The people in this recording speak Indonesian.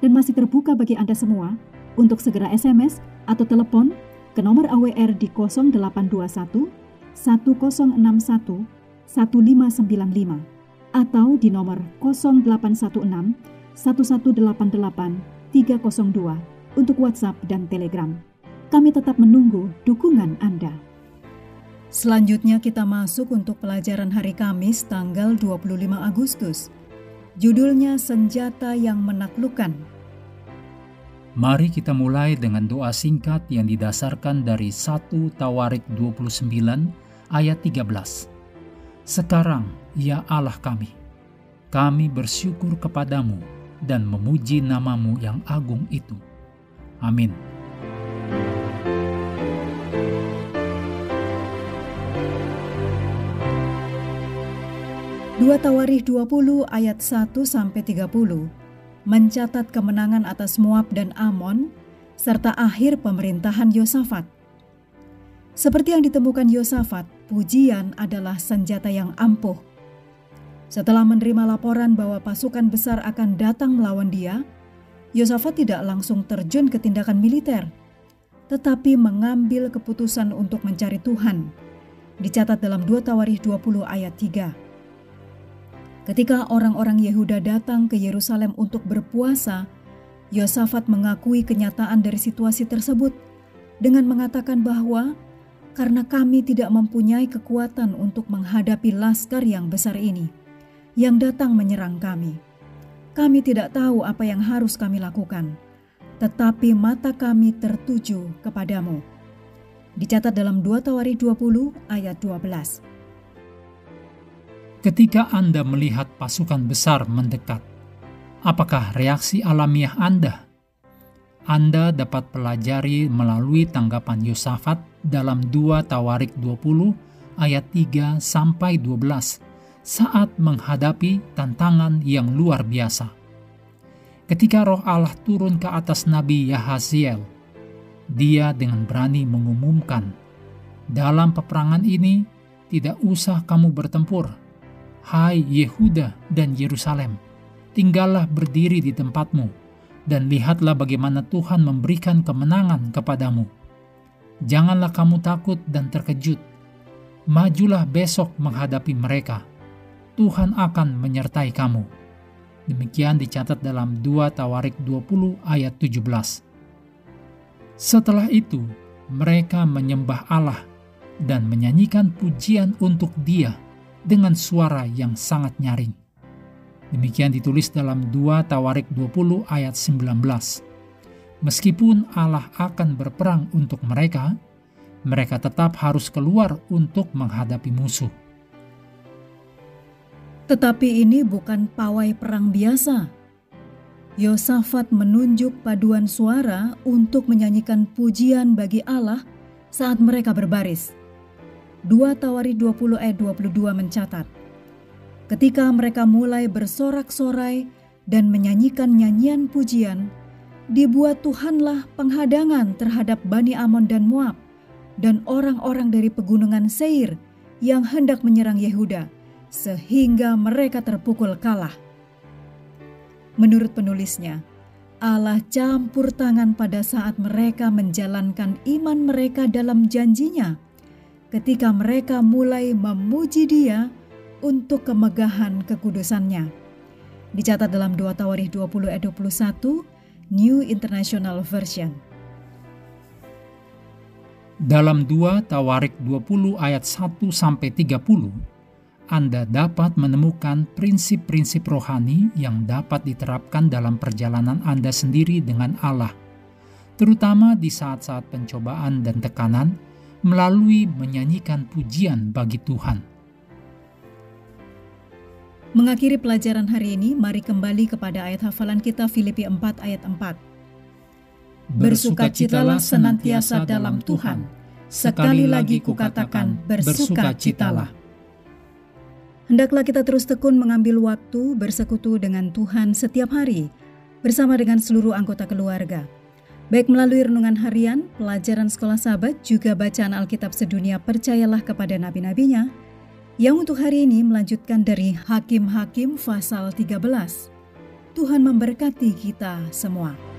dan masih terbuka bagi Anda semua untuk segera SMS atau telepon ke nomor AWR di 0821 1061 1595 atau di nomor 0816 1188 302 untuk WhatsApp dan Telegram. Kami tetap menunggu dukungan Anda. Selanjutnya kita masuk untuk pelajaran hari Kamis tanggal 25 Agustus. Judulnya Senjata yang Menaklukkan. Mari kita mulai dengan doa singkat yang didasarkan dari 1 Tawarik 29 ayat 13. Sekarang, ya Allah kami, kami bersyukur kepadamu dan memuji namamu yang agung itu. Amin. Dua Tawarikh 20 ayat 1 sampai 30 mencatat kemenangan atas Moab dan Amon serta akhir pemerintahan Yosafat. Seperti yang ditemukan Yosafat, pujian adalah senjata yang ampuh. Setelah menerima laporan bahwa pasukan besar akan datang melawan dia, Yosafat tidak langsung terjun ke tindakan militer, tetapi mengambil keputusan untuk mencari Tuhan. Dicatat dalam 2 Tawarikh 20 ayat 3. Ketika orang-orang Yehuda datang ke Yerusalem untuk berpuasa, Yosafat mengakui kenyataan dari situasi tersebut dengan mengatakan bahwa karena kami tidak mempunyai kekuatan untuk menghadapi laskar yang besar ini yang datang menyerang kami. Kami tidak tahu apa yang harus kami lakukan, tetapi mata kami tertuju kepadamu. Dicatat dalam 2 Tawari 20 ayat 12. Ketika Anda melihat pasukan besar mendekat, apakah reaksi alamiah Anda? Anda dapat pelajari melalui tanggapan Yosafat dalam 2 Tawarik 20 ayat 3 sampai 12 saat menghadapi tantangan yang luar biasa. Ketika roh Allah turun ke atas Nabi Yahaziel, dia dengan berani mengumumkan, dalam peperangan ini tidak usah kamu bertempur, Hai Yehuda dan Yerusalem, tinggallah berdiri di tempatmu, dan lihatlah bagaimana Tuhan memberikan kemenangan kepadamu. Janganlah kamu takut dan terkejut. Majulah besok menghadapi mereka. Tuhan akan menyertai kamu. Demikian dicatat dalam 2 Tawarik 20 ayat 17. Setelah itu, mereka menyembah Allah dan menyanyikan pujian untuk Dia dengan suara yang sangat nyaring. Demikian ditulis dalam 2 Tawarik 20 ayat 19. Meskipun Allah akan berperang untuk mereka, mereka tetap harus keluar untuk menghadapi musuh. Tetapi ini bukan pawai perang biasa. Yosafat menunjuk paduan suara untuk menyanyikan pujian bagi Allah saat mereka berbaris. 2 Tawari 20 ayat 22 mencatat, Ketika mereka mulai bersorak-sorai dan menyanyikan nyanyian pujian, dibuat Tuhanlah penghadangan terhadap Bani Amon dan Moab dan orang-orang dari pegunungan Seir yang hendak menyerang Yehuda, sehingga mereka terpukul kalah. Menurut penulisnya, Allah campur tangan pada saat mereka menjalankan iman mereka dalam janjinya ketika mereka mulai memuji dia untuk kemegahan kekudusannya. Dicatat dalam 2 Tawarikh 20 ayat 21, New International Version. Dalam 2 Tawarik 20 ayat 1 sampai 30, Anda dapat menemukan prinsip-prinsip rohani yang dapat diterapkan dalam perjalanan Anda sendiri dengan Allah, terutama di saat-saat pencobaan dan tekanan melalui menyanyikan pujian bagi Tuhan. Mengakhiri pelajaran hari ini, mari kembali kepada ayat hafalan kita Filipi 4 ayat 4. Bersukacitalah senantiasa dalam Tuhan. Sekali lagi kukatakan, bersukacitalah. Hendaklah kita terus tekun mengambil waktu bersekutu dengan Tuhan setiap hari, bersama dengan seluruh anggota keluarga. Baik melalui renungan harian, pelajaran sekolah sahabat, juga bacaan Alkitab sedunia percayalah kepada nabi-nabinya, yang untuk hari ini melanjutkan dari Hakim-Hakim pasal 13. Tuhan memberkati kita semua.